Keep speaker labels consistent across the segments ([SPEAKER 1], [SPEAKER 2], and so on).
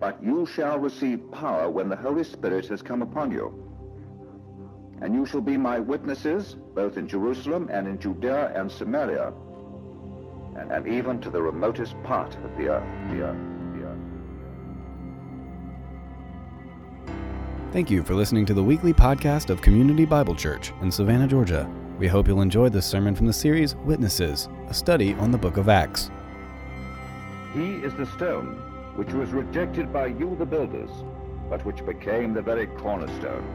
[SPEAKER 1] But you shall receive power when the Holy Spirit has come upon you. And you shall be my witnesses, both in Jerusalem and in Judea and Samaria, and, and even to the remotest part of the earth. The earth. The earth.
[SPEAKER 2] Thank you for listening to the weekly podcast of Community Bible Church in Savannah, Georgia. We hope you'll enjoy this sermon from the series Witnesses, a study on the book of Acts.
[SPEAKER 1] He is the stone which was rejected by you, the builders, but which became the very cornerstone.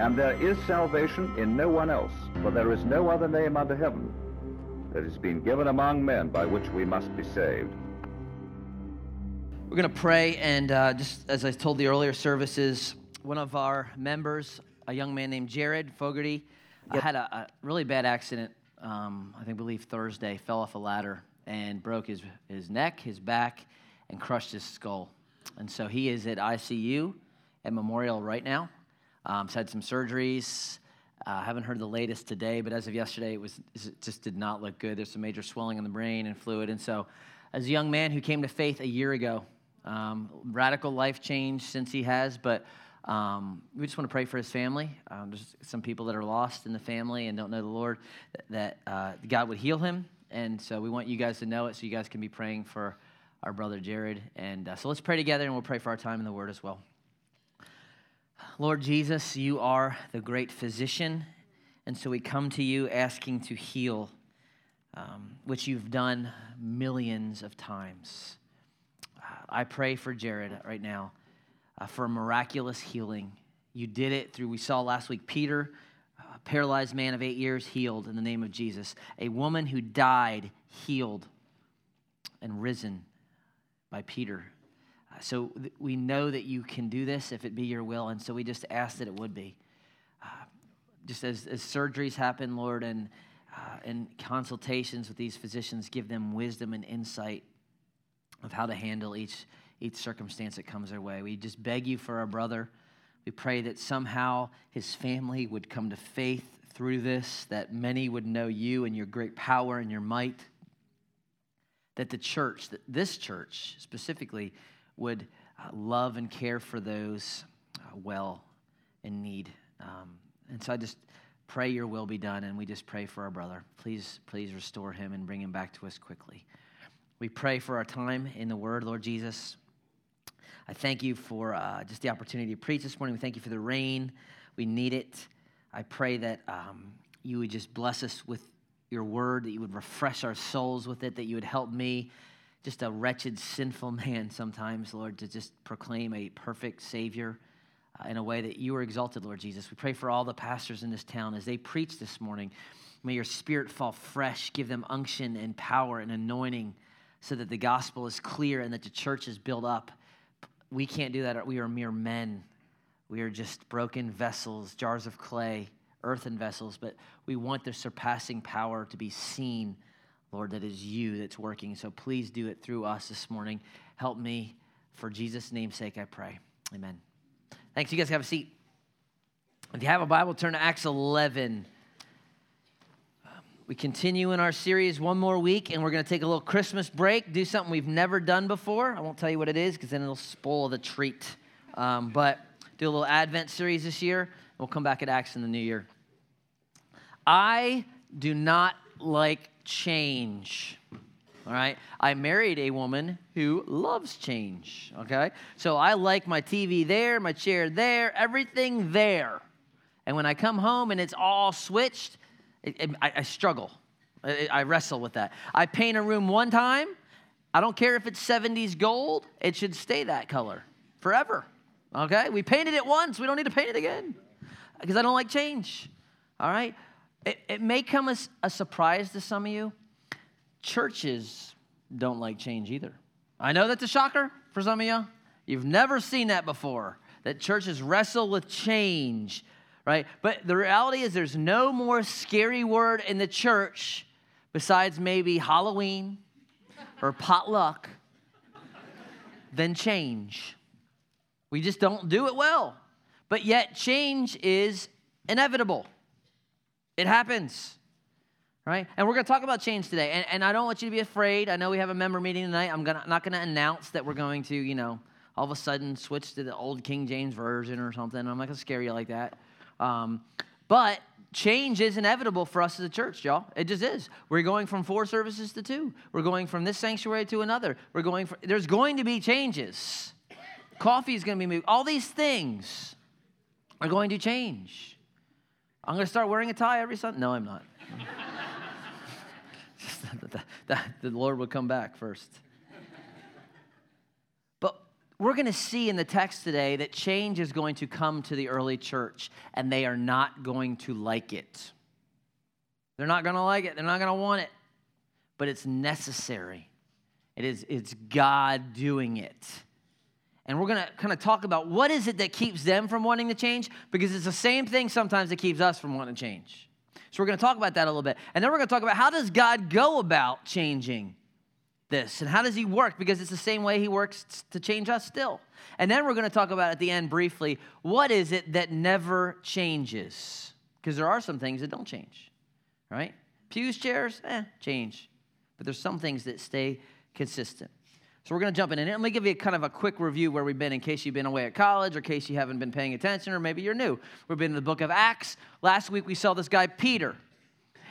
[SPEAKER 1] And there is salvation in no one else, for there is no other name under heaven that has been given among men by which we must be saved.
[SPEAKER 3] We're going to pray, and uh, just as I told the earlier services, one of our members, a young man named Jared Fogarty, uh, had a, a, really bad accident. Um, I think, believe Thursday, fell off a ladder and broke his his neck, his back, and crushed his skull. And so he is at ICU at Memorial right now. Um, had some surgeries. I uh, haven't heard the latest today, but as of yesterday, it was it just did not look good. There's some major swelling in the brain and fluid. And so, as a young man who came to faith a year ago, um, radical life change since he has, but um, we just want to pray for his family. Um, there's some people that are lost in the family and don't know the Lord, that, that uh, God would heal him. And so we want you guys to know it so you guys can be praying for our brother Jared. And uh, so let's pray together and we'll pray for our time in the Word as well. Lord Jesus, you are the great physician. And so we come to you asking to heal, um, which you've done millions of times. I pray for Jared right now uh, for miraculous healing. You did it through, we saw last week, Peter, a paralyzed man of eight years, healed in the name of Jesus. A woman who died, healed and risen by Peter. Uh, so th- we know that you can do this if it be your will, and so we just ask that it would be. Uh, just as, as surgeries happen, Lord, and, uh, and consultations with these physicians, give them wisdom and insight of how to handle each, each circumstance that comes their way. We just beg you for our brother. We pray that somehow his family would come to faith through this, that many would know you and your great power and your might that the church, that this church specifically, would uh, love and care for those uh, well in need. Um, and so I just pray your will be done, and we just pray for our brother. Please, please restore him and bring him back to us quickly. We pray for our time in the Word, Lord Jesus. I thank you for uh, just the opportunity to preach this morning. We thank you for the rain. We need it. I pray that um, you would just bless us with your word, that you would refresh our souls with it, that you would help me, just a wretched, sinful man sometimes, Lord, to just proclaim a perfect Savior uh, in a way that you are exalted, Lord Jesus. We pray for all the pastors in this town as they preach this morning. May your spirit fall fresh, give them unction and power and anointing so that the gospel is clear and that the church is built up. We can't do that. We are mere men. We are just broken vessels, jars of clay earthen vessels, but we want the surpassing power to be seen, Lord, that is you that's working. So please do it through us this morning. Help me. For Jesus' name's sake, I pray. Amen. Thanks. You guys have a seat. If you have a Bible, turn to Acts 11. We continue in our series one more week, and we're going to take a little Christmas break, do something we've never done before. I won't tell you what it is because then it'll spoil the treat. Um, but do a little Advent series this year. We'll come back at Acts in the new year. I do not like change. All right. I married a woman who loves change. Okay. So I like my TV there, my chair there, everything there. And when I come home and it's all switched, it, it, I, I, struggle. I, I wrestle with that. I paint a room one time. I don't care if it's 70s gold, it should stay that color forever. Okay? We painted it once, we don't need to paint it again because I don't like change. All right? It, it may come as a surprise to some of you. Churches don't like change either. I know that's a shocker for some of you. You've never seen that before, that churches wrestle with change, right? But the reality is there's no more scary word in the church besides maybe Halloween or potluck than change. We just don't do it well. But yet, change is inevitable. It happens, right? And we're going to talk about change today. And, and I don't want you to be afraid. I know we have a member meeting tonight. I'm gonna, not going to announce that we're going to, you know, all of a sudden switch to the old King James Version or something. I'm not going to scare you like that. Um, but change is inevitable for us as a church, y'all. It just is. We're going from four services to two. We're going from this sanctuary to another. We're going for, there's going to be changes. Coffee is going to be moved. All these things are going to change. I'm going to start wearing a tie every Sunday. No, I'm not. the Lord will come back first. But we're going to see in the text today that change is going to come to the early church, and they are not going to like it. They're not going to like it, they're not going to want it, but it's necessary. It is, it's God doing it. And we're going to kind of talk about what is it that keeps them from wanting to change because it's the same thing sometimes that keeps us from wanting to change. So we're going to talk about that a little bit. And then we're going to talk about how does God go about changing this and how does he work because it's the same way he works to change us still. And then we're going to talk about at the end briefly what is it that never changes? Because there are some things that don't change. Right? Pews, chairs, eh, change. But there's some things that stay consistent. So we're going to jump in. And let me give you kind of a quick review where we've been in case you've been away at college or in case you haven't been paying attention or maybe you're new. We've been in the book of Acts. Last week we saw this guy, Peter.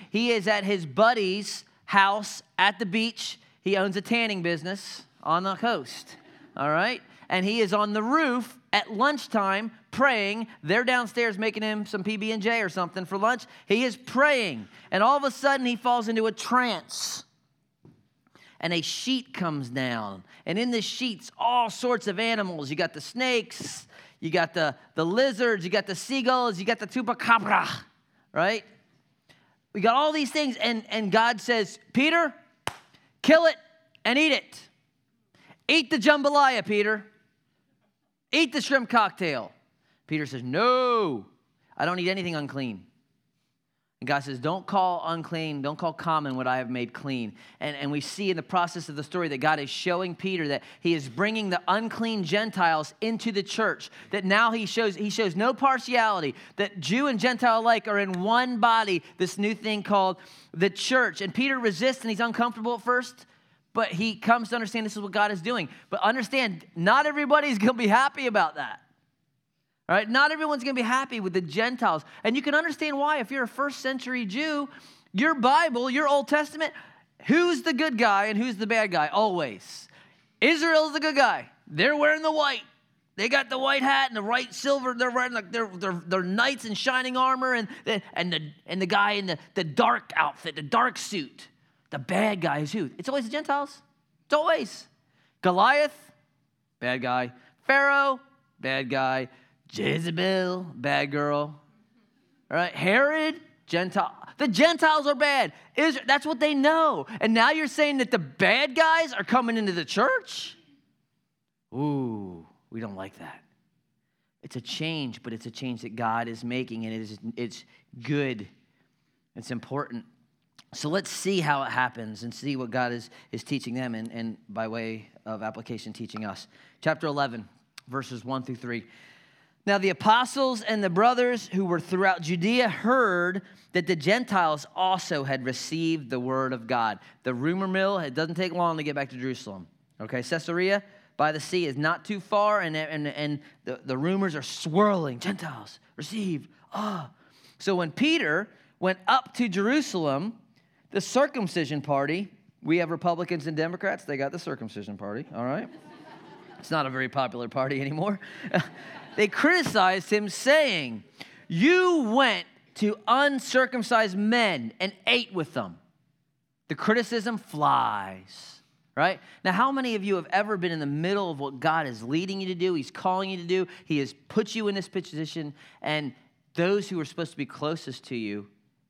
[SPEAKER 3] He is at his buddy's house at the beach. He owns a tanning business on the coast. All right? And he is on the roof at lunchtime praying. They're downstairs making him some PB&J or something for lunch. He is praying. And all of a sudden he falls into a trance and a sheet comes down. And in the sheets, all sorts of animals. You got the snakes, you got the, the lizards, you got the seagulls, you got the chupacabra, right? We got all these things, and, and God says, Peter, kill it and eat it. Eat the jambalaya, Peter. Eat the shrimp cocktail. Peter says, No, I don't eat anything unclean. And God says, Don't call unclean, don't call common what I have made clean. And, and we see in the process of the story that God is showing Peter that he is bringing the unclean Gentiles into the church. That now he shows, he shows no partiality, that Jew and Gentile alike are in one body, this new thing called the church. And Peter resists and he's uncomfortable at first, but he comes to understand this is what God is doing. But understand, not everybody's going to be happy about that. All right, not everyone's going to be happy with the Gentiles. And you can understand why. If you're a first century Jew, your Bible, your Old Testament, who's the good guy and who's the bad guy? Always. Israel's the good guy. They're wearing the white. They got the white hat and the white silver. They're wearing like they're, they're knights in shining armor and, and, the, and the guy in the, the dark outfit, the dark suit. The bad guy is who? It's always the Gentiles. It's always. Goliath, bad guy. Pharaoh, bad guy. Jezebel, bad girl. All right, Herod, Gentile. The Gentiles are bad. Israel, that's what they know. And now you're saying that the bad guys are coming into the church? Ooh, we don't like that. It's a change, but it's a change that God is making, and it is, it's good. It's important. So let's see how it happens and see what God is, is teaching them and, and by way of application teaching us. Chapter 11, verses 1 through 3. Now, the apostles and the brothers who were throughout Judea heard that the Gentiles also had received the word of God. The rumor mill, it doesn't take long to get back to Jerusalem. Okay, Caesarea by the sea is not too far, and, and, and the, the rumors are swirling. Gentiles received. Ah. Oh. So when Peter went up to Jerusalem, the circumcision party, we have Republicans and Democrats, they got the circumcision party, all right? it's not a very popular party anymore. they criticized him, saying, You went to uncircumcised men and ate with them. The criticism flies, right? Now, how many of you have ever been in the middle of what God is leading you to do? He's calling you to do, He has put you in this position, and those who are supposed to be closest to you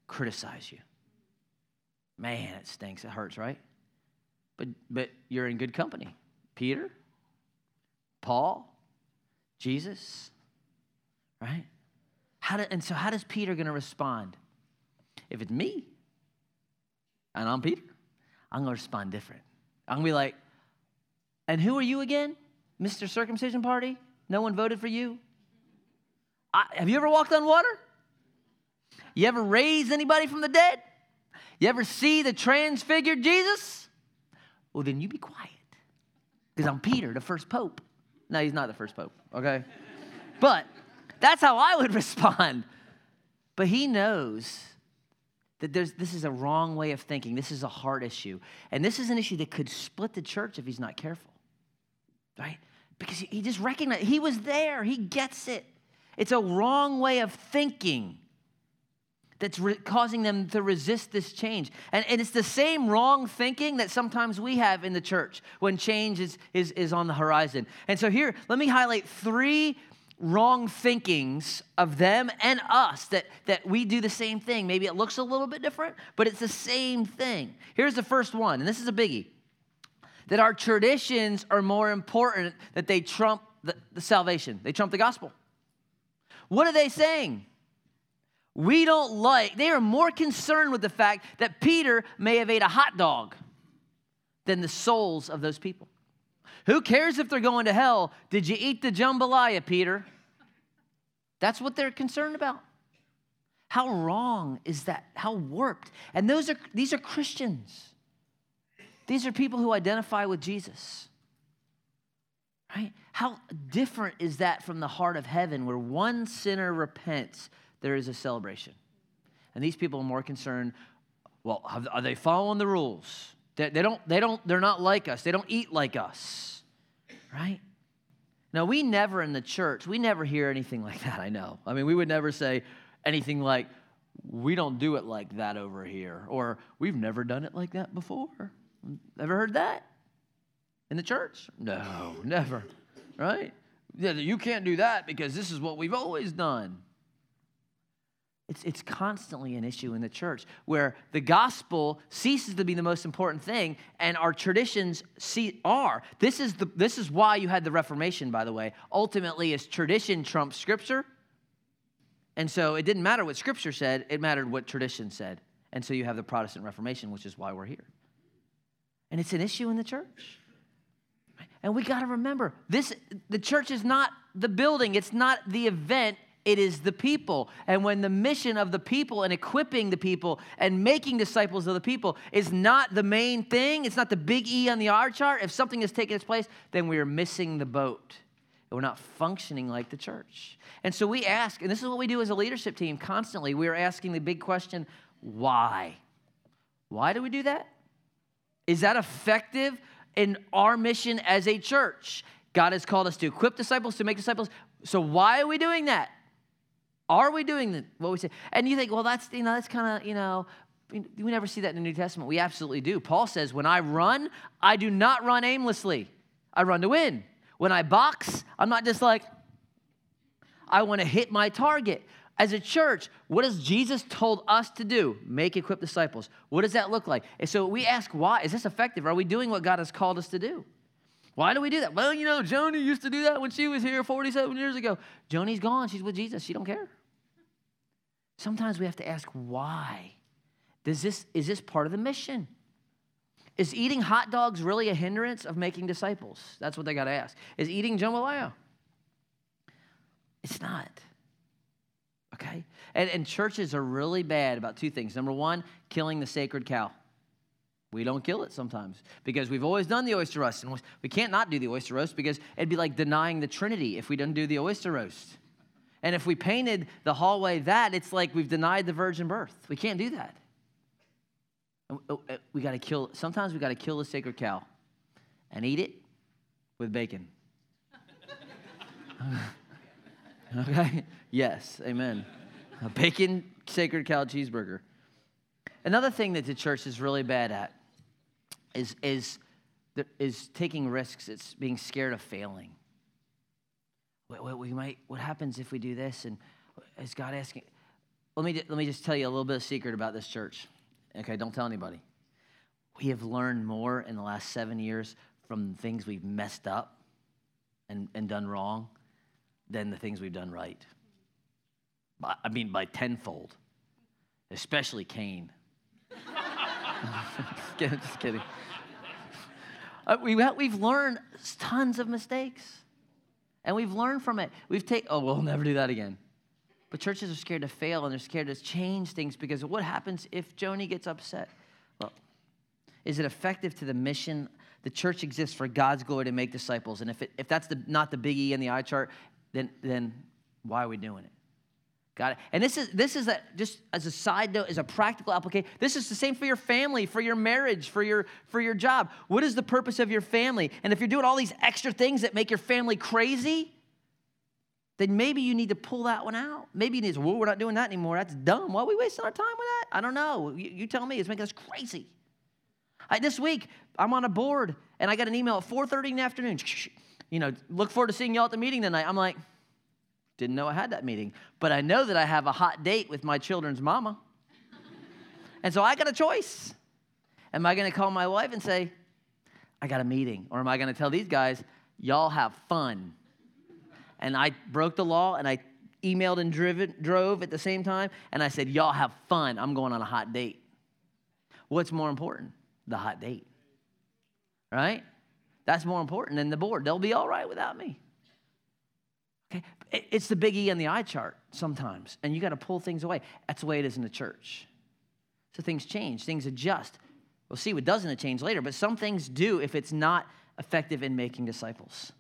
[SPEAKER 3] criticize you. Man, it stinks. It hurts, right? But, but you're in good company. Peter, Paul, Jesus, right? How do, and so, how does Peter going to respond? If it's me and I'm Peter, I'm going to respond different. I'm going to be like, and who are you again? Mr. Circumcision Party? No one voted for you? I, have you ever walked on water? You ever raised anybody from the dead? You ever see the transfigured Jesus? Well, then you be quiet because I'm Peter, the first pope. No, he's not the first pope, okay? but that's how I would respond. But he knows that there's, this is a wrong way of thinking. This is a heart issue. And this is an issue that could split the church if he's not careful, right? Because he just recognized, he was there, he gets it. It's a wrong way of thinking that's re- causing them to resist this change. And, and it's the same wrong thinking that sometimes we have in the church when change is, is, is on the horizon. And so, here, let me highlight three wrong thinkings of them and us that, that we do the same thing. Maybe it looks a little bit different, but it's the same thing. Here's the first one, and this is a biggie that our traditions are more important, that they trump the, the salvation, they trump the gospel. What are they saying? We don't like, they are more concerned with the fact that Peter may have ate a hot dog than the souls of those people. Who cares if they're going to hell? Did you eat the jambalaya, Peter? That's what they're concerned about. How wrong is that? How warped. And those are these are Christians. These are people who identify with Jesus. Right? How different is that from the heart of heaven where one sinner repents, there is a celebration. And these people are more concerned, well, are they following the rules? They, they, don't, they don't, they're not like us. They don't eat like us right? Now, we never in the church, we never hear anything like that, I know. I mean, we would never say anything like, we don't do it like that over here, or we've never done it like that before. Ever heard that in the church? No, never, right? You can't do that because this is what we've always done. It's, it's constantly an issue in the church where the gospel ceases to be the most important thing and our traditions see, are. This is, the, this is why you had the Reformation, by the way. Ultimately, is tradition trumps scripture. And so it didn't matter what scripture said, it mattered what tradition said. And so you have the Protestant Reformation, which is why we're here. And it's an issue in the church. And we got to remember this the church is not the building, it's not the event, it is the people. And when the mission of the people and equipping the people and making disciples of the people is not the main thing, it's not the big E on the R chart, if something has taken its place, then we are missing the boat. And we're not functioning like the church. And so we ask, and this is what we do as a leadership team constantly, we are asking the big question why? Why do we do that? Is that effective in our mission as a church? God has called us to equip disciples, to make disciples. So why are we doing that? Are we doing what we say? And you think, well, that's you know, that's kind of you know, we never see that in the New Testament. We absolutely do. Paul says, when I run, I do not run aimlessly. I run to win. When I box, I'm not just like, I want to hit my target. As a church, what has Jesus told us to do? Make equip disciples. What does that look like? And so we ask, why? Is this effective? Are we doing what God has called us to do? Why do we do that? Well, you know, Joni used to do that when she was here 47 years ago. Joni's gone. She's with Jesus. She don't care. Sometimes we have to ask why. Does this, is this part of the mission? Is eating hot dogs really a hindrance of making disciples? That's what they got to ask. Is eating jambalaya? It's not. Okay? And, and churches are really bad about two things. Number one, killing the sacred cow. We don't kill it sometimes because we've always done the oyster roast. And we can't not do the oyster roast because it'd be like denying the Trinity if we didn't do the oyster roast. And if we painted the hallway that, it's like we've denied the virgin birth. We can't do that. Oh, uh, we got to kill, sometimes we got to kill the sacred cow and eat it with bacon. okay? Yes, amen. A bacon sacred cow cheeseburger. Another thing that the church is really bad at is, is, is taking risks. It's being scared of failing what, we might, what happens if we do this? And is God asking? Let me, let me just tell you a little bit of secret about this church. Okay, don't tell anybody. We have learned more in the last seven years from things we've messed up and, and done wrong than the things we've done right. I mean, by tenfold, especially Cain. Just kidding. Just kidding. Uh, we, we've learned tons of mistakes. And we've learned from it. We've taken, oh, we'll never do that again. But churches are scared to fail and they're scared to change things because what happens if Joni gets upset. Well, is it effective to the mission The church exists for God's glory to make disciples. And if, it, if that's the, not the big E in the eye chart, then, then why are we doing it? Got it. And this is this is a, just as a side note, as a practical application. This is the same for your family, for your marriage, for your for your job. What is the purpose of your family? And if you're doing all these extra things that make your family crazy, then maybe you need to pull that one out. Maybe you need to, well, we're not doing that anymore. That's dumb. Why are we wasting our time with that? I don't know. You, you tell me. It's making us crazy. I, this week, I'm on a board, and I got an email at 4.30 in the afternoon. You know, look forward to seeing y'all at the meeting tonight. I'm like, didn't know I had that meeting. But I know that I have a hot date with my children's mama. and so I got a choice. Am I going to call my wife and say, I got a meeting? Or am I going to tell these guys, y'all have fun? And I broke the law and I emailed and driven, drove at the same time. And I said, y'all have fun. I'm going on a hot date. What's more important? The hot date. Right? That's more important than the board. They'll be all right without me. It's the big E on the I chart sometimes, and you got to pull things away. That's the way it is in the church. So things change, things adjust. We'll see what doesn't change later, but some things do if it's not effective in making disciples.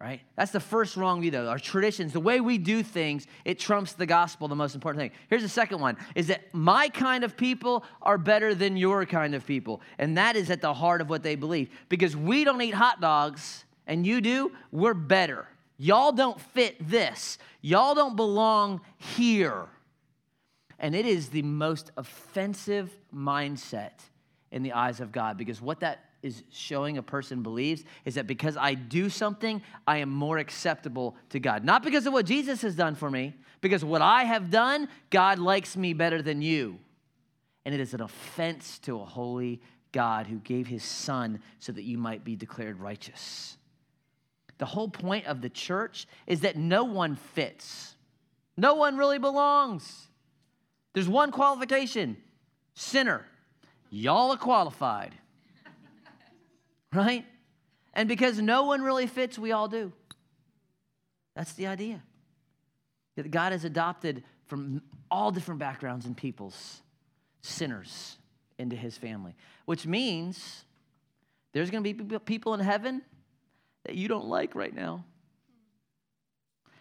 [SPEAKER 3] Right? That's the first wrong view, though. Our traditions, the way we do things, it trumps the gospel, the most important thing. Here's the second one is that my kind of people are better than your kind of people. And that is at the heart of what they believe. Because we don't eat hot dogs and you do, we're better. Y'all don't fit this. Y'all don't belong here. And it is the most offensive mindset in the eyes of God because what that is showing a person believes is that because I do something, I am more acceptable to God. Not because of what Jesus has done for me, because what I have done, God likes me better than you. And it is an offense to a holy God who gave his son so that you might be declared righteous. The whole point of the church is that no one fits, no one really belongs. There's one qualification sinner. Y'all are qualified. right? And because no one really fits, we all do. That's the idea. That God has adopted from all different backgrounds and peoples sinners into his family, which means there's going to be people in heaven that you don't like right now.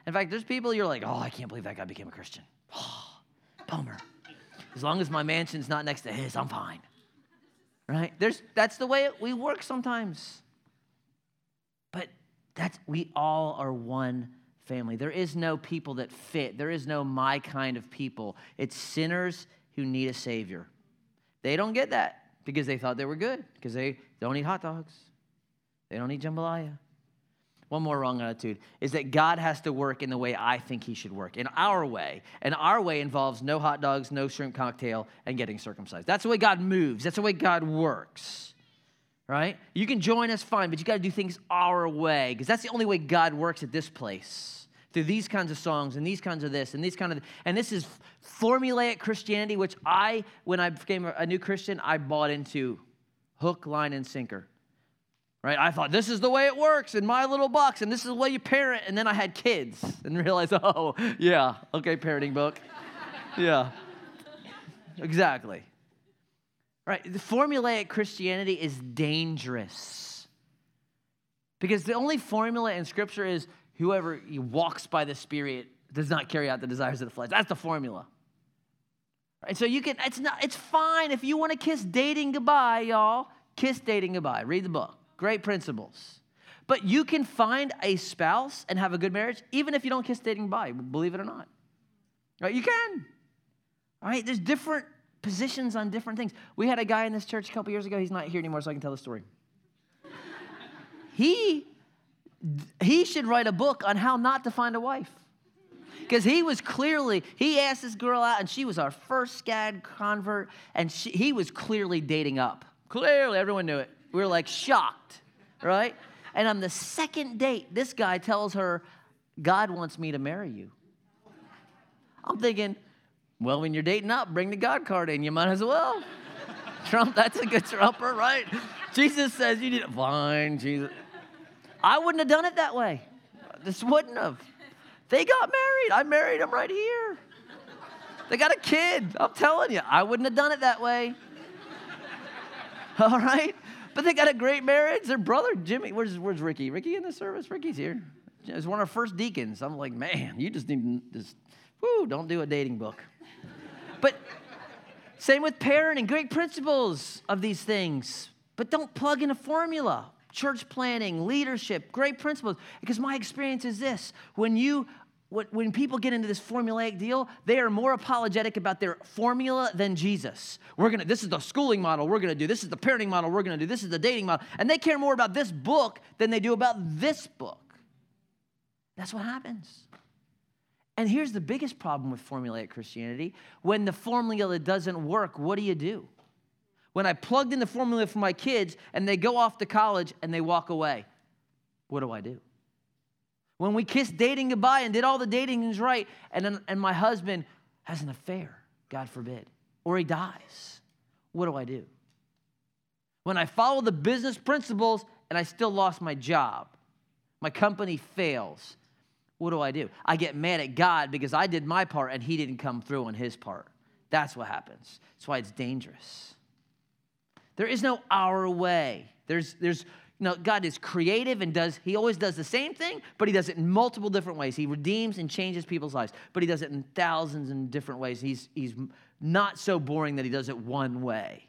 [SPEAKER 3] In fact, there's people you're like, oh, I can't believe that guy became a Christian. Oh, bummer. As long as my mansion's not next to his, I'm fine. Right? There's, that's the way we work sometimes. But that's, we all are one family. There is no people that fit. There is no my kind of people. It's sinners who need a Savior. They don't get that because they thought they were good, because they don't eat hot dogs, they don't eat jambalaya, one more wrong attitude is that God has to work in the way I think He should work, in our way. And our way involves no hot dogs, no shrimp cocktail, and getting circumcised. That's the way God moves, that's the way God works, right? You can join us fine, but you got to do things our way because that's the only way God works at this place. Through these kinds of songs and these kinds of this and these kind of, and this is formulaic Christianity, which I, when I became a new Christian, I bought into hook, line, and sinker right? I thought this is the way it works in my little box, and this is the way you parent. And then I had kids and realized, oh, yeah, okay, parenting book. yeah, exactly. Right? The formulaic Christianity is dangerous because the only formula in Scripture is whoever walks by the Spirit does not carry out the desires of the flesh. That's the formula. Right? So you can, it's not, it's fine if you want to kiss dating goodbye, y'all. Kiss dating goodbye. Read the book. Great principles. But you can find a spouse and have a good marriage even if you don't kiss dating by, believe it or not. Right? You can. All right? There's different positions on different things. We had a guy in this church a couple years ago. He's not here anymore, so I can tell the story. he he should write a book on how not to find a wife. Because he was clearly, he asked this girl out, and she was our first SCAD convert, and she, he was clearly dating up. Clearly, everyone knew it. We were like shocked, right? And on the second date, this guy tells her, God wants me to marry you. I'm thinking, well, when you're dating up, bring the God card in. You might as well. Trump, that's a good trumper, right? Jesus says you need it. Fine, Jesus. I wouldn't have done it that way. This wouldn't have. They got married. I married him right here. They got a kid. I'm telling you, I wouldn't have done it that way. All right? But they got a great marriage. Their brother, Jimmy, where's, where's Ricky? Ricky in the service? Ricky's here. He's one of our first deacons. I'm like, man, you just need to just, whoo, don't do a dating book. but same with parenting, great principles of these things, but don't plug in a formula. Church planning, leadership, great principles. Because my experience is this when you when people get into this formulaic deal, they are more apologetic about their formula than Jesus. We're gonna, this is the schooling model we're gonna do, this is the parenting model we're gonna do, this is the dating model. And they care more about this book than they do about this book. That's what happens. And here's the biggest problem with formulaic Christianity when the formula doesn't work, what do you do? When I plugged in the formula for my kids and they go off to college and they walk away, what do I do? When we kissed dating goodbye and did all the dating things right, and, then, and my husband has an affair, God forbid, or he dies, what do I do? When I follow the business principles and I still lost my job, my company fails, what do I do? I get mad at God because I did my part and he didn't come through on his part. That's what happens. That's why it's dangerous. There is no our way. There's, there's, now, God is creative and does, He always does the same thing, but He does it in multiple different ways. He redeems and changes people's lives, but He does it in thousands and different ways. He's, he's not so boring that He does it one way.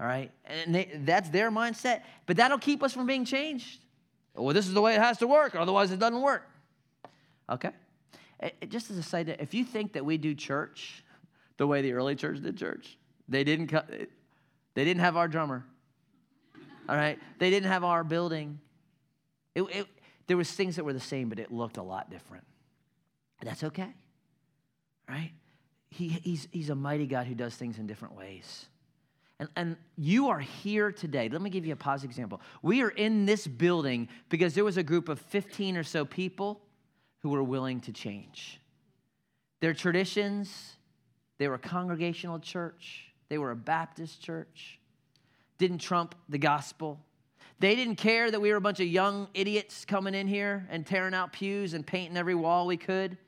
[SPEAKER 3] All right? And they, that's their mindset, but that'll keep us from being changed. Well, this is the way it has to work, otherwise, it doesn't work. Okay? It, just as a side note, if you think that we do church the way the early church did church, they didn't, they didn't have our drummer all right? They didn't have our building. It, it, there was things that were the same, but it looked a lot different. That's okay, right? He, he's, he's a mighty God who does things in different ways. And, and you are here today. Let me give you a positive example. We are in this building because there was a group of 15 or so people who were willing to change. Their traditions, they were a congregational church, they were a Baptist church, didn't trump the gospel. They didn't care that we were a bunch of young idiots coming in here and tearing out pews and painting every wall we could,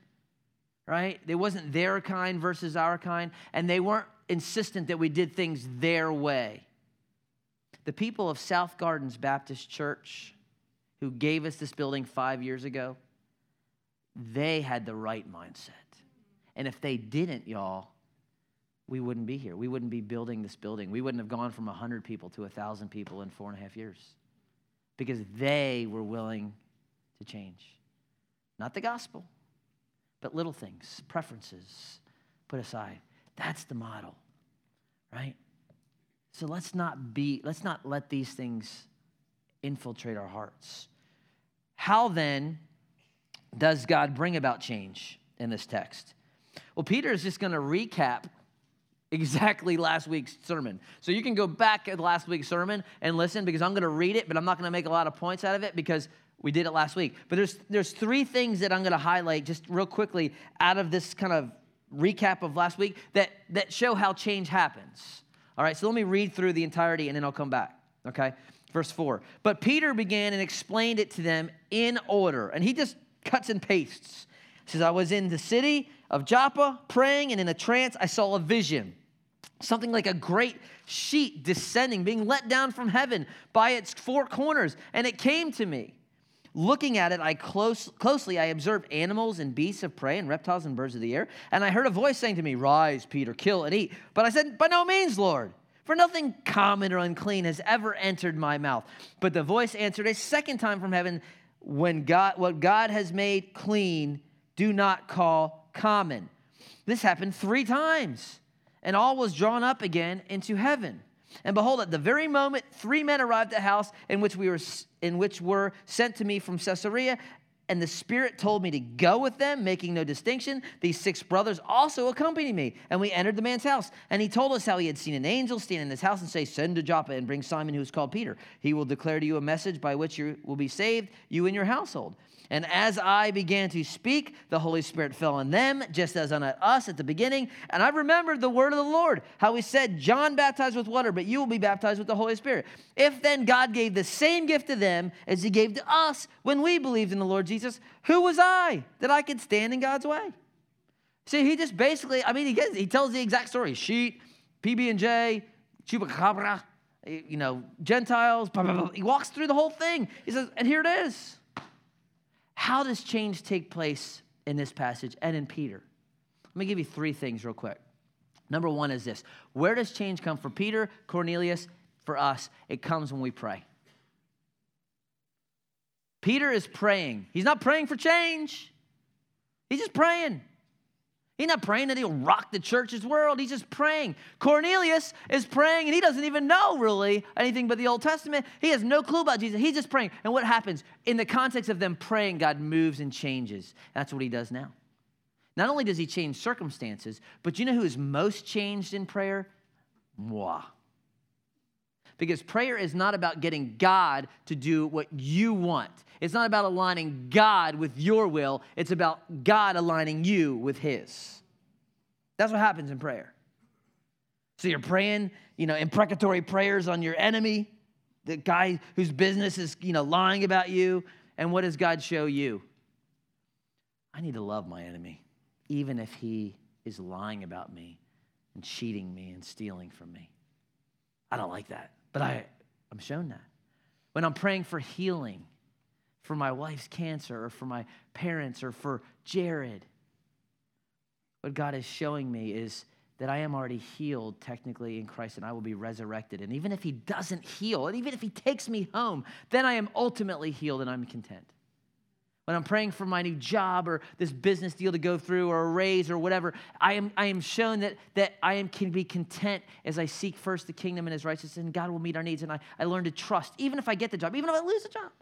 [SPEAKER 3] right? They wasn't their kind versus our kind, and they weren't insistent that we did things their way. The people of South Gardens Baptist Church, who gave us this building five years ago, they had the right mindset. And if they didn't, y'all, we wouldn't be here. We wouldn't be building this building. We wouldn't have gone from 100 people to 1,000 people in four and a half years because they were willing to change. Not the gospel, but little things, preferences put aside. That's the model, right? So let's not be, let's not let these things infiltrate our hearts. How then does God bring about change in this text? Well, Peter is just going to recap exactly last week's sermon. So you can go back at last week's sermon and listen because I'm going to read it, but I'm not going to make a lot of points out of it because we did it last week. But there's there's three things that I'm going to highlight just real quickly out of this kind of recap of last week that that show how change happens. All right, so let me read through the entirety and then I'll come back. Okay? Verse 4. But Peter began and explained it to them in order. And he just cuts and pastes. He says, I was in the city of Joppa praying, and in a trance I saw a vision something like a great sheet descending, being let down from heaven by its four corners. And it came to me. Looking at it, I close, closely I observed animals and beasts of prey and reptiles and birds of the air. And I heard a voice saying to me, Rise, Peter, kill and eat. But I said, By no means, Lord. For nothing common or unclean has ever entered my mouth. But the voice answered a second time from heaven, When God, what God has made clean, do not call common. This happened three times and all was drawn up again into heaven. And behold, at the very moment, three men arrived at the house in which we were in which were sent to me from Caesarea. And the Spirit told me to go with them, making no distinction. These six brothers also accompanied me, and we entered the man's house. And he told us how he had seen an angel stand in his house and say, Send to Joppa and bring Simon, who is called Peter. He will declare to you a message by which you will be saved, you and your household. And as I began to speak, the Holy Spirit fell on them, just as on us at the beginning. And I remembered the word of the Lord, how he said, John baptized with water, but you will be baptized with the Holy Spirit. If then God gave the same gift to them as he gave to us when we believed in the Lord Jesus, who was I that I could stand in God's way? See, he just basically, I mean, he, gets, he tells the exact story. Sheet, PB&J, chupacabra, you know, Gentiles, blah, blah, blah. He walks through the whole thing. He says, and here it is. How does change take place in this passage and in Peter? Let me give you three things real quick. Number one is this Where does change come for Peter, Cornelius, for us? It comes when we pray. Peter is praying. He's not praying for change, he's just praying. He's not praying that he'll rock the church's world. He's just praying. Cornelius is praying and he doesn't even know really anything but the Old Testament. He has no clue about Jesus. He's just praying. And what happens? In the context of them praying, God moves and changes. That's what he does now. Not only does he change circumstances, but you know who is most changed in prayer? Moi. Because prayer is not about getting God to do what you want. It's not about aligning God with your will. It's about God aligning you with His. That's what happens in prayer. So you're praying, you know, imprecatory prayers on your enemy, the guy whose business is, you know, lying about you. And what does God show you? I need to love my enemy, even if he is lying about me and cheating me and stealing from me. I don't like that. But I, I'm shown that. When I'm praying for healing for my wife's cancer or for my parents or for Jared, what God is showing me is that I am already healed technically in Christ and I will be resurrected. And even if He doesn't heal, and even if He takes me home, then I am ultimately healed and I'm content when I'm praying for my new job or this business deal to go through or a raise or whatever, I am, I am shown that, that I am, can be content as I seek first the kingdom and his righteousness, and God will meet our needs. And I, I learn to trust, even if I get the job, even if I lose the job.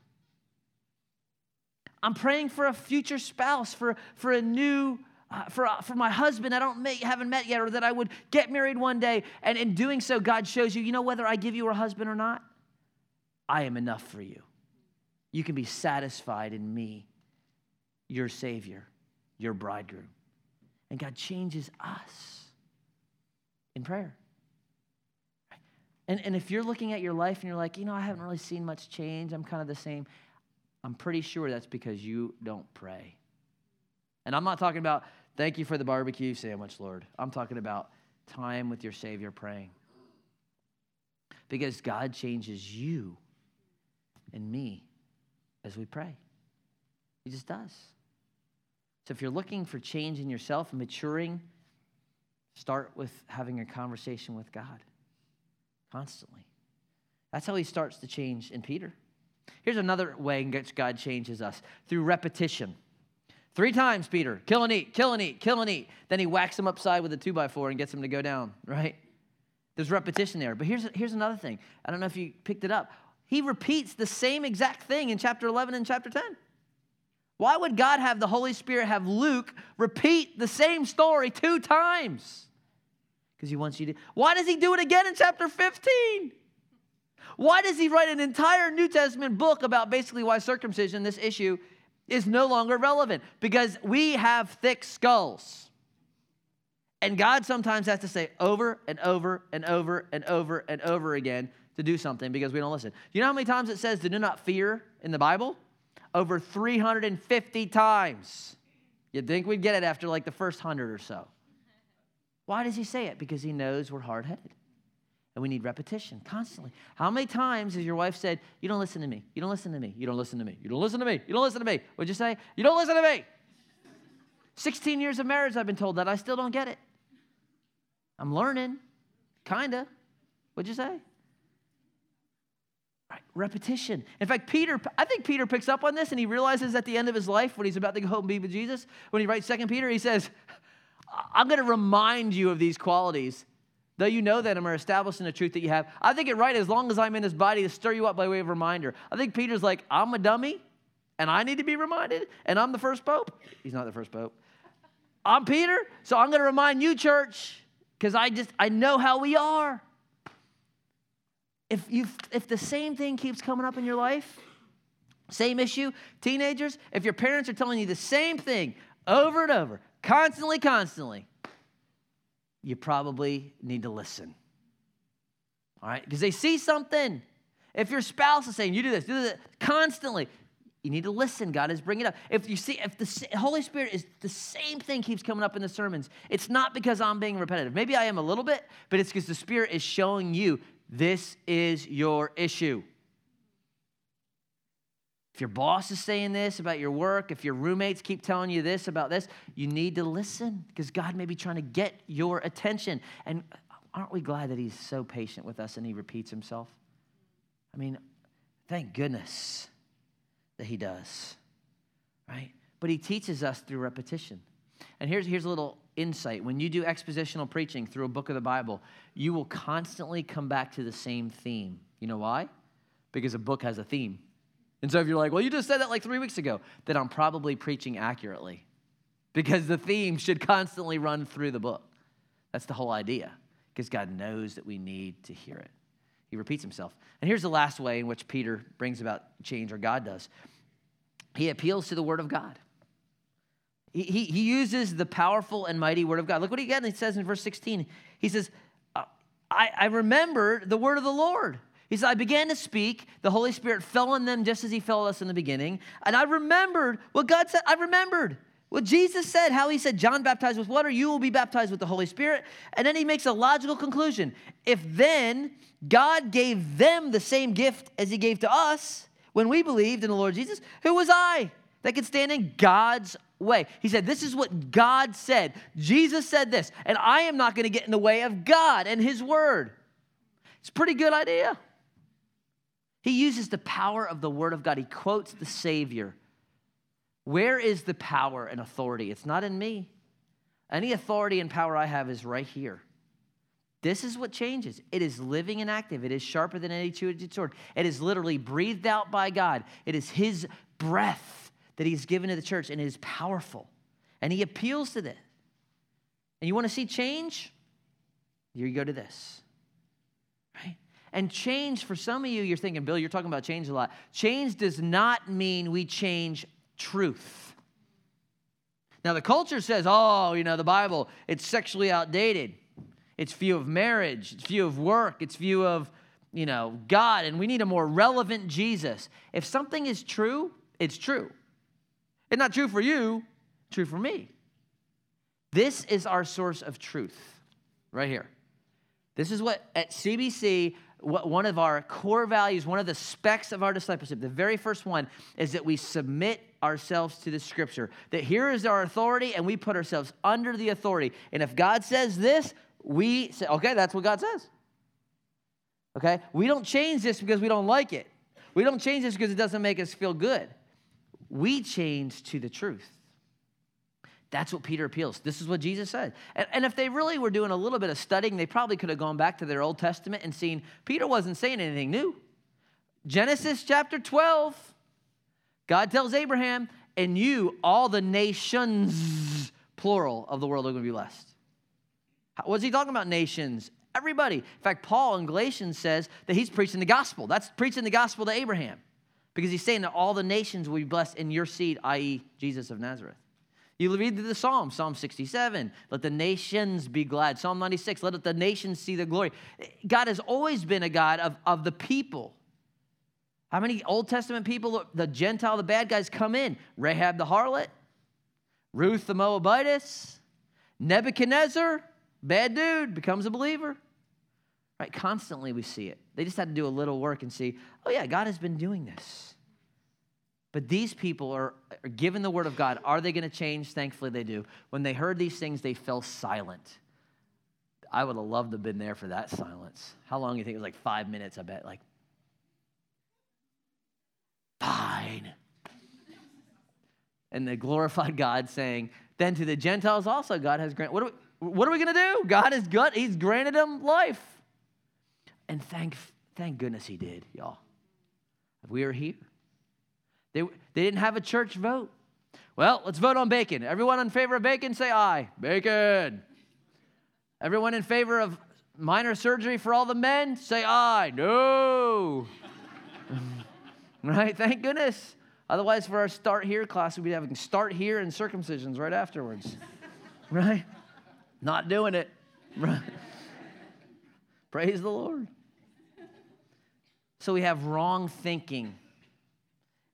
[SPEAKER 3] I'm praying for a future spouse, for, for a new, uh, for, uh, for my husband I don't make, haven't met yet, or that I would get married one day. And in doing so, God shows you, you know, whether I give you a husband or not, I am enough for you. You can be satisfied in me your Savior, your bridegroom. And God changes us in prayer. And, and if you're looking at your life and you're like, you know, I haven't really seen much change, I'm kind of the same, I'm pretty sure that's because you don't pray. And I'm not talking about, thank you for the barbecue sandwich, Lord. I'm talking about time with your Savior praying. Because God changes you and me as we pray. He just does. So if you're looking for change in yourself maturing, start with having a conversation with God constantly. That's how he starts to change in Peter. Here's another way in which God changes us through repetition. Three times, Peter, kill and eat, kill and eat, kill and eat. Then he whacks him upside with a two by four and gets him to go down, right? There's repetition there. But here's, here's another thing. I don't know if you picked it up. He repeats the same exact thing in chapter 11 and chapter 10. Why would God have the Holy Spirit have Luke repeat the same story two times? Because he wants you to. Why does he do it again in chapter 15? Why does he write an entire New Testament book about basically why circumcision, this issue, is no longer relevant? Because we have thick skulls. And God sometimes has to say over and over and over and over and over again to do something because we don't listen. You know how many times it says to do not fear in the Bible? Over 350 times. You'd think we'd get it after like the first hundred or so. Why does he say it? Because he knows we're hard headed. And we need repetition constantly. How many times has your wife said, You don't listen to me. You don't listen to me. You don't listen to me. You don't listen to me. You don't listen to me. What'd you say? You don't listen to me. 16 years of marriage, I've been told that. I still don't get it. I'm learning, kinda. What'd you say? Repetition. In fact, Peter, I think Peter picks up on this and he realizes at the end of his life when he's about to go home and be with Jesus, when he writes Second Peter, he says, I'm going to remind you of these qualities, though you know them are established in the truth that you have. I think it right as long as I'm in this body to stir you up by way of reminder. I think Peter's like, I'm a dummy and I need to be reminded, and I'm the first pope. He's not the first pope. I'm Peter, so I'm going to remind you, church, because I just, I know how we are if, you if the same thing keeps coming up in your life, same issue, teenagers, if your parents are telling you the same thing over and over, constantly, constantly, you probably need to listen. All right? Because they see something. If your spouse is saying, you do this, do this, constantly, you need to listen. God is bringing it up. If you see, if the Holy Spirit is the same thing keeps coming up in the sermons, it's not because I'm being repetitive. Maybe I am a little bit, but it's because the Spirit is showing you This is your issue. If your boss is saying this about your work, if your roommates keep telling you this about this, you need to listen because God may be trying to get your attention. And aren't we glad that He's so patient with us and He repeats Himself? I mean, thank goodness that He does, right? But He teaches us through repetition. And here's, here's a little insight. When you do expositional preaching through a book of the Bible, you will constantly come back to the same theme. You know why? Because a book has a theme. And so if you're like, well, you just said that like three weeks ago, then I'm probably preaching accurately because the theme should constantly run through the book. That's the whole idea because God knows that we need to hear it. He repeats himself. And here's the last way in which Peter brings about change, or God does. He appeals to the Word of God. He, he, uses the powerful and mighty Word of God. Look what he again he says in verse 16. He says, uh, I, I remember the Word of the Lord. He said, I began to speak. The Holy Spirit fell on them just as He fell on us in the beginning. And I remembered what God said. I remembered what Jesus said, how He said, John baptized with water, you will be baptized with the Holy Spirit. And then He makes a logical conclusion. If then God gave them the same gift as He gave to us when we believed in the Lord Jesus, who was I that could stand in God's way? He said, This is what God said. Jesus said this, and I am not going to get in the way of God and His word. It's a pretty good idea. He uses the power of the Word of God. He quotes the Savior. Where is the power and authority? It's not in me. Any authority and power I have is right here. This is what changes. It is living and active. It is sharper than any two edged sword. It is literally breathed out by God. It is His breath that He's given to the church, and it is powerful. And He appeals to this. And you want to see change? Here you go to this. Right? And change, for some of you, you're thinking, Bill, you're talking about change a lot. Change does not mean we change truth. Now, the culture says, oh, you know, the Bible, it's sexually outdated. Its view of marriage, its view of work, its view of, you know, God, and we need a more relevant Jesus. If something is true, it's true. It's not true for you, true for me. This is our source of truth right here. This is what at CBC one of our core values, one of the specs of our discipleship, the very first one is that we submit ourselves to the scripture. That here is our authority and we put ourselves under the authority. And if God says this, we say, okay, that's what God says. Okay? We don't change this because we don't like it. We don't change this because it doesn't make us feel good. We change to the truth. That's what Peter appeals. This is what Jesus said. And, and, if they really were doing a little bit of studying, they probably could have gone back to their Old Testament and seen Peter wasn't saying anything new. Genesis chapter 12, God tells Abraham, and you, all the nations, plural, of the world are going to be blessed. What's he talking about, nations? Everybody. In fact, Paul in Galatians says that he's preaching the gospel. That's preaching the gospel to Abraham because he's saying that all the nations will be blessed in your seed, i.e., Jesus of Nazareth. You read the Psalm, Psalm 67, let the nations be glad. Psalm 96, let the nations see the glory. God has always been a God of, of the people. How many Old Testament people, the Gentile, the bad guys, come in? Rahab the harlot, Ruth the Moabitess, Nebuchadnezzar, bad dude, becomes a believer. Right? Constantly we see it. They just had to do a little work and see, oh, yeah, God has been doing this. But these people are, are given the word of God. Are they going to change? Thankfully, they do. When they heard these things, they fell silent. I would have loved to have been there for that silence. How long do you think? It was like five minutes, I bet. Like, fine. And the glorified God saying, then to the Gentiles also, God has granted. What are we, what are we going to do? God has got, He's granted them life. And thank, thank goodness He did, y'all. If we are here. They, they didn't have a church vote. Well, let's vote on bacon. Everyone in favor of bacon, say aye. Bacon. Everyone in favor of minor surgery for all the men, say aye. No. right? Thank goodness. Otherwise, for our start here class, we'd be having start here and circumcisions right afterwards. right? Not doing it. Right? Praise the Lord. So we have wrong thinking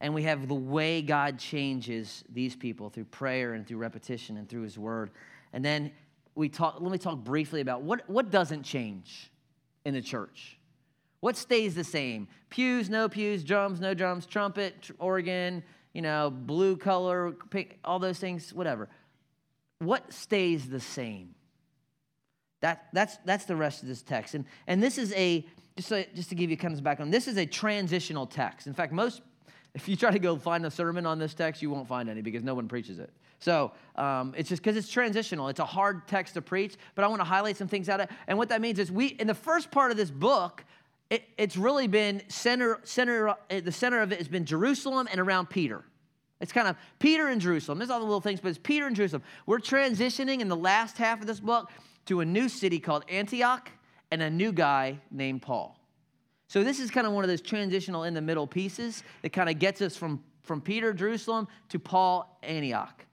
[SPEAKER 3] and we have the way God changes these people through prayer and through repetition and through his word. And then we talk, let me talk briefly about what, what doesn't change in the church. What stays the same? Pews, no pews, drums, no drums, trumpet, tr- organ, you know, blue color, pink, all those things, whatever. What stays the same? That, that's, that's the rest of this text. And, and this is a, just, so, just to give you kind of background, this is a transitional text. In fact, most, if you try to go find a sermon on this text, you won't find any because no one preaches it. So um, it's just because it's transitional. It's a hard text to preach, but I want to highlight some things out of it. And what that means is we, in the first part of this book, it, it's really been center, center, uh, the center of it has been Jerusalem and around Peter. It's kind of Peter and Jerusalem. There's all the little things, but it's Peter and Jerusalem. We're transitioning in the last half of this book to a new city called Antioch and a new guy named Paul. So this is kind of one of those transitional in the middle pieces that kind of gets us from, from Peter, Jerusalem, to Paul, Antioch.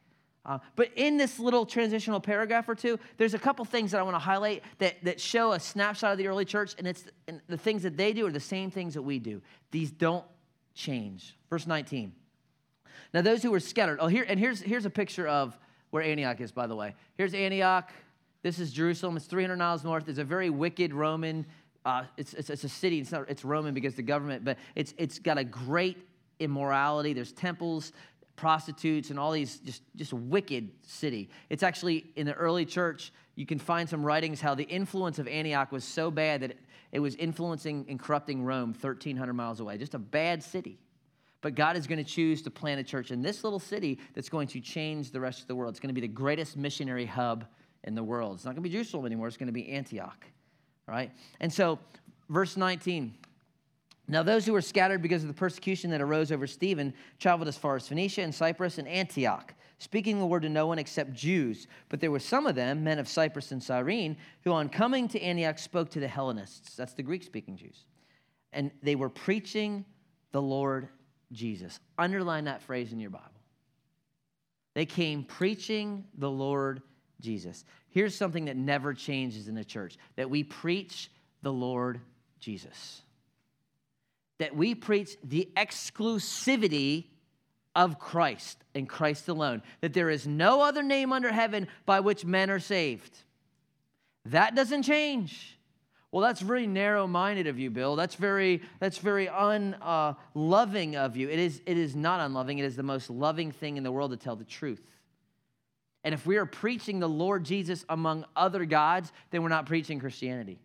[SPEAKER 3] Uh, but in this little transitional paragraph or two, there's a couple things that I want to highlight that, that show a snapshot of the early church, and it's and the things that they do are the same things that we do. These don't change. Verse 19. Now those who were scattered. Oh, here and here's here's a picture of where Antioch is. By the way, here's Antioch. This is Jerusalem. It's 300 miles north. It's a very wicked Roman. Uh, it's, it's, it's a city. It's not. It's Roman because the government, but it's it's got a great immorality. There's temples prostitutes and all these just just wicked city it's actually in the early church you can find some writings how the influence of antioch was so bad that it, it was influencing and corrupting rome 1300 miles away just a bad city but god is going to choose to plant a church in this little city that's going to change the rest of the world it's going to be the greatest missionary hub in the world it's not going to be jerusalem anymore it's going to be antioch right and so verse 19 now, those who were scattered because of the persecution that arose over Stephen traveled as far as Phoenicia and Cyprus and Antioch, speaking the word to no one except Jews. But there were some of them, men of Cyprus and Cyrene, who on coming to Antioch spoke to the Hellenists. That's the Greek speaking Jews. And they were preaching the Lord Jesus. Underline that phrase in your Bible. They came preaching the Lord Jesus. Here's something that never changes in the church that we preach the Lord Jesus that we preach the exclusivity of Christ and Christ alone, that there is no other name under heaven by which men are saved. That doesn't change. Well, that's very narrow-minded of you, Bill. That's very that's very unloving uh, of you. It is it is not unloving. It is the most loving thing in the world to tell the truth. And if we are preaching the Lord Jesus among other gods, then we're not preaching Christianity.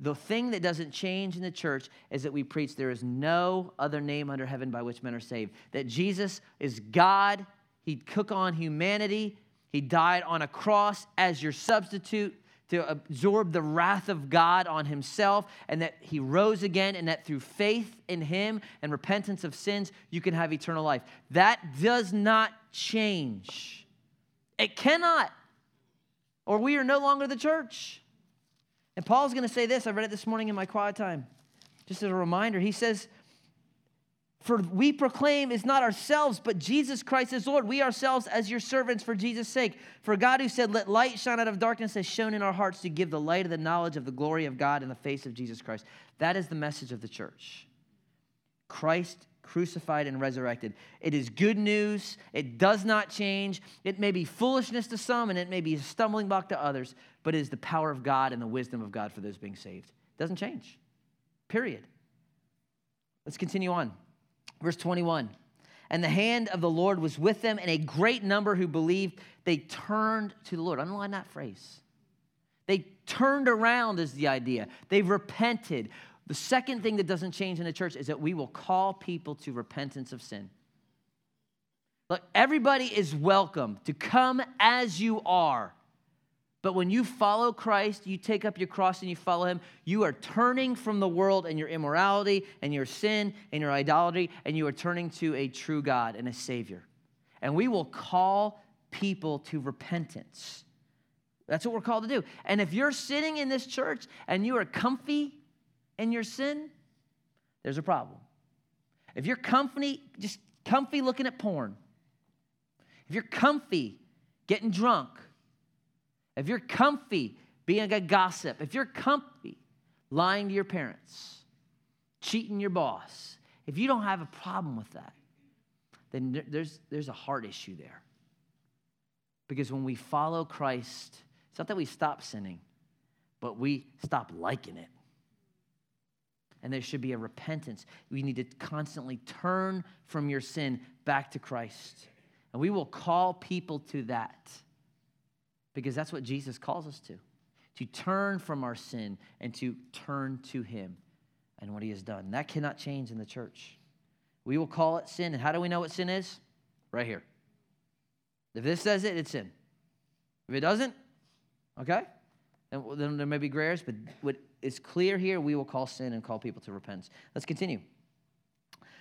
[SPEAKER 3] The thing that doesn't change in the church is that we preach there is no other name under heaven by which men are saved. That Jesus is God, He took on humanity, He died on a cross as your substitute to absorb the wrath of God on Himself, and that He rose again, and that through faith in Him and repentance of sins, you can have eternal life. That does not change. It cannot, or we are no longer the church. And Paul's going to say this. I read it this morning in my quiet time. Just as a reminder, he says, For we proclaim is not ourselves, but Jesus Christ is Lord. We ourselves as your servants for Jesus' sake. For God who said, Let light shine out of darkness, has shone in our hearts to give the light of the knowledge of the glory of God in the face of Jesus Christ. That is the message of the church. Christ crucified and resurrected. It is good news. It does not change. It may be foolishness to some and it may be a stumbling block to others, but it is the power of God and the wisdom of God for those being saved. It doesn't change. Period. Let's continue on. Verse 21. And the hand of the Lord was with them, and a great number who believed, they turned to the Lord. Underline that phrase. They turned around, is the idea. They repented. The second thing that doesn't change in the church is that we will call people to repentance of sin. Look, everybody is welcome to come as you are. But when you follow Christ, you take up your cross and you follow him, you are turning from the world and your immorality and your sin and your idolatry, and you are turning to a true God and a Savior. And we will call people to repentance. That's what we're called to do. And if you're sitting in this church and you are comfy in your sin, there's a problem. If you're comfy, just comfy looking at porn, if you're comfy getting drunk, if you're comfy being a gossip, if you're comfy lying to your parents, cheating your boss, if you don't have a problem with that, then there's, there's a heart issue there. Because when we follow Christ, it's not that we stop sinning, but we stop liking it. and there should be a repentance. We need to constantly turn from your sin back to Christ. And we will call people to that because that's what Jesus calls us to to turn from our sin and to turn to Him and what He has done. That cannot change in the church. We will call it sin. And how do we know what sin is? Right here. If this says it, it's sin. If it doesn't, okay, then, then there may be gray areas, but what is clear here, we will call sin and call people to repentance. Let's continue.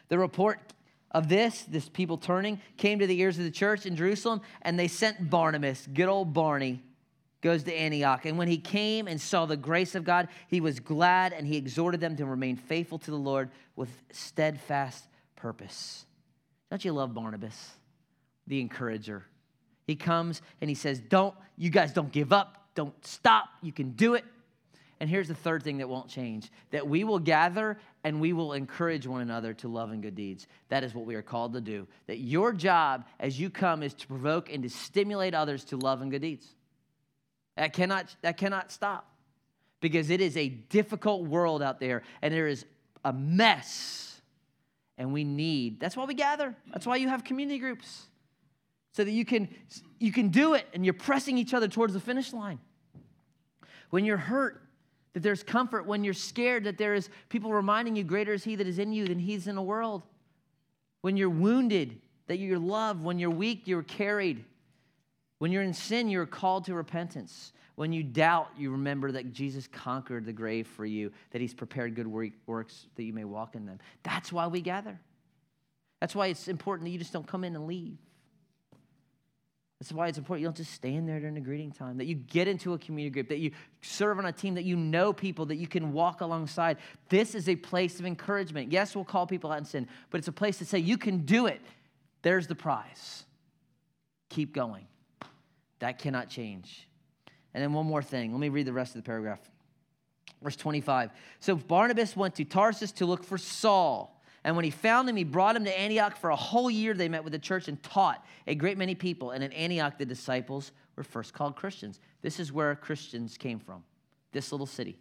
[SPEAKER 3] The report of this, this people turning, came to the ears of the church in Jerusalem, and they sent Barnabas, good old Barney, goes to Antioch. And when he came and saw the grace of God, he was glad and he exhorted them to remain faithful to the Lord with steadfast purpose. Don't you love Barnabas, the encourager? He comes and he says, Don't, you guys don't give up, don't stop, you can do it. And here's the third thing that won't change that we will gather and we will encourage one another to love and good deeds. That is what we are called to do. That your job as you come is to provoke and to stimulate others to love and good deeds. That cannot, that cannot stop because it is a difficult world out there and there is a mess. And we need, that's why we gather. That's why you have community groups. So that you can you can do it and you're pressing each other towards the finish line. When you're hurt, that there's comfort when you're scared, that there is people reminding you, greater is He that is in you than He's in the world. When you're wounded, that you're loved. When you're weak, you're carried. When you're in sin, you're called to repentance. When you doubt, you remember that Jesus conquered the grave for you, that He's prepared good works that you may walk in them. That's why we gather. That's why it's important that you just don't come in and leave. That's why it's important you don't just stand there during the greeting time, that you get into a community group, that you serve on a team, that you know people, that you can walk alongside. This is a place of encouragement. Yes, we'll call people out in sin, but it's a place to say, you can do it. There's the prize. Keep going. That cannot change. And then one more thing. Let me read the rest of the paragraph. Verse 25. So Barnabas went to Tarsus to look for Saul. And when he found him, he brought him to Antioch. For a whole year, they met with the church and taught a great many people. And in Antioch, the disciples were first called Christians. This is where Christians came from, this little city.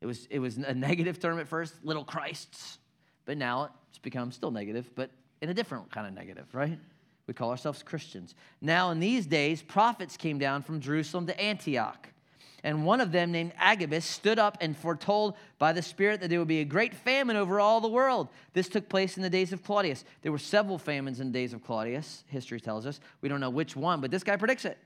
[SPEAKER 3] It was, it was a negative term at first, little Christs. But now it's become still negative, but in a different kind of negative, right? We call ourselves Christians. Now, in these days, prophets came down from Jerusalem to Antioch and one of them, named Agabus, stood up and foretold by the Spirit that there would be a great famine over all the world. This took place in the days of Claudius. There were several famines in the days of Claudius, history tells us. We don't know which one, but this guy predicts it.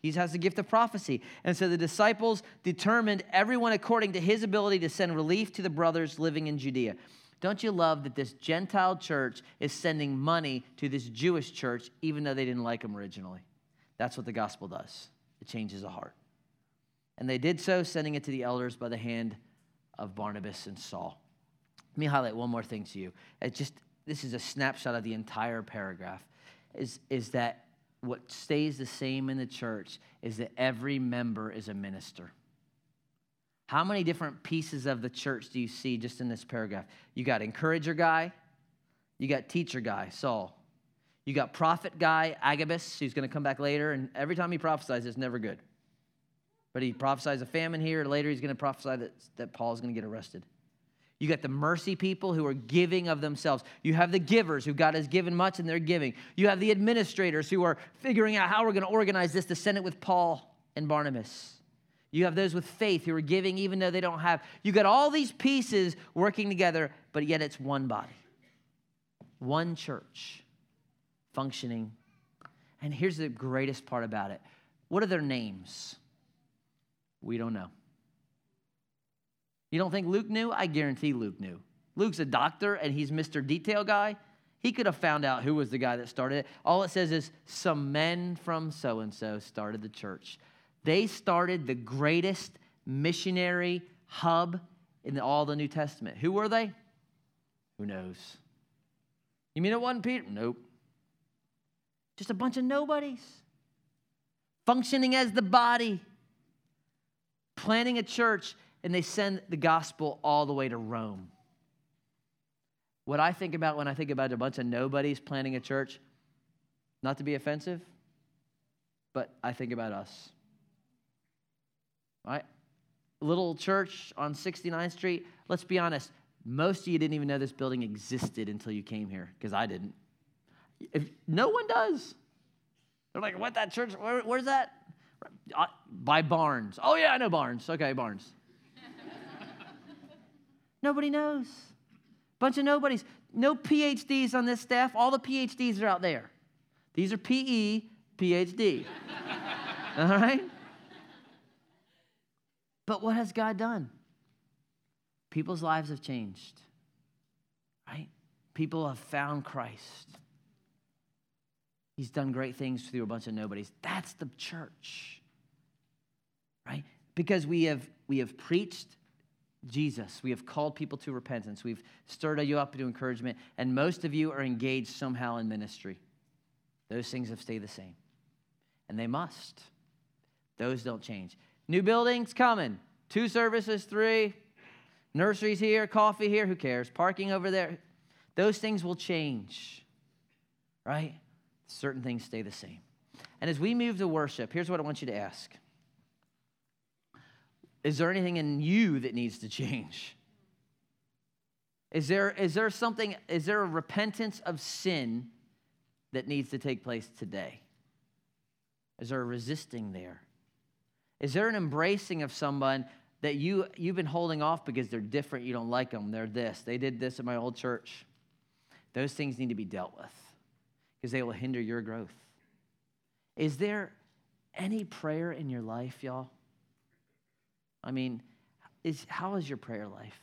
[SPEAKER 3] He has the gift of prophecy. And so the disciples determined everyone according to his ability to send relief to the brothers living in Judea. Don't you love that this Gentile church is sending money to this Jewish church, even though they didn't like them originally? That's what the gospel does, it changes a heart. And they did so, sending it to the elders by the hand of Barnabas and Saul. Let me highlight one more thing to you. It just this is a snapshot of the entire paragraph. Is, is that what stays the same in the church is that every member is a minister. How many different pieces of the church do you see just in this paragraph? You got encourager guy, you got teacher guy, Saul. You got prophet guy, Agabus, who's going to come back later, and every time he prophesies, it's never good. But he prophesies a famine here. Later, he's going to prophesy that, that Paul's going to get arrested. You got the mercy people who are giving of themselves. You have the givers who God has given much and they're giving. You have the administrators who are figuring out how we're going to organize this to send it with Paul and Barnabas. You have those with faith who are giving even though they don't have. You got all these pieces working together, but yet it's one body, one church functioning. And here's the greatest part about it what are their names? We don't know. You don't think Luke knew? I guarantee Luke knew. Luke's a doctor and he's Mr. Detail Guy. He could have found out who was the guy that started it. All it says is some men from so and so started the church. They started the greatest missionary hub in all the New Testament. Who were they? Who knows? You mean it wasn't Peter? Nope. Just a bunch of nobodies functioning as the body planting a church, and they send the gospel all the way to Rome. What I think about when I think about a bunch of nobodies planting a church, not to be offensive, but I think about us. Right? little church on 69th Street, let's be honest, most of you didn't even know this building existed until you came here, because I didn't. If, no one does. They're like, what, that church? Where, where's that? By Barnes. Oh, yeah, I know Barnes. Okay, Barnes. Nobody knows. Bunch of nobodies. No PhDs on this staff. All the PhDs are out there. These are PE, PhD. All right? But what has God done? People's lives have changed, right? People have found Christ. He's done great things through a bunch of nobodies. That's the church, right? Because we have, we have preached Jesus. We have called people to repentance. We've stirred you up to encouragement, and most of you are engaged somehow in ministry. Those things have stayed the same, and they must. Those don't change. New buildings coming. Two services, three. Nurseries here, coffee here, who cares? Parking over there. Those things will change, right? Certain things stay the same. And as we move to worship, here's what I want you to ask Is there anything in you that needs to change? Is there, is there something, is there a repentance of sin that needs to take place today? Is there a resisting there? Is there an embracing of someone that you, you've been holding off because they're different, you don't like them, they're this, they did this at my old church? Those things need to be dealt with because they will hinder your growth. Is there any prayer in your life, y'all? I mean, is, how is your prayer life?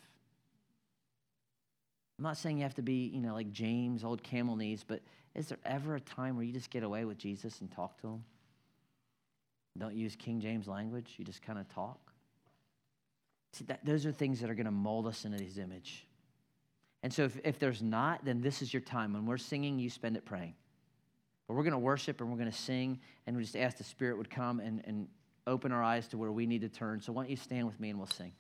[SPEAKER 3] I'm not saying you have to be, you know, like James, old camel knees, but is there ever a time where you just get away with Jesus and talk to him? Don't use King James language, you just kind of talk. See, that, those are things that are going to mold us into his image. And so if, if there's not, then this is your time. When we're singing, you spend it praying. But we're going to worship and we're going to sing, and we just ask the Spirit would come and, and open our eyes to where we need to turn. So why don't you stand with me and we'll sing.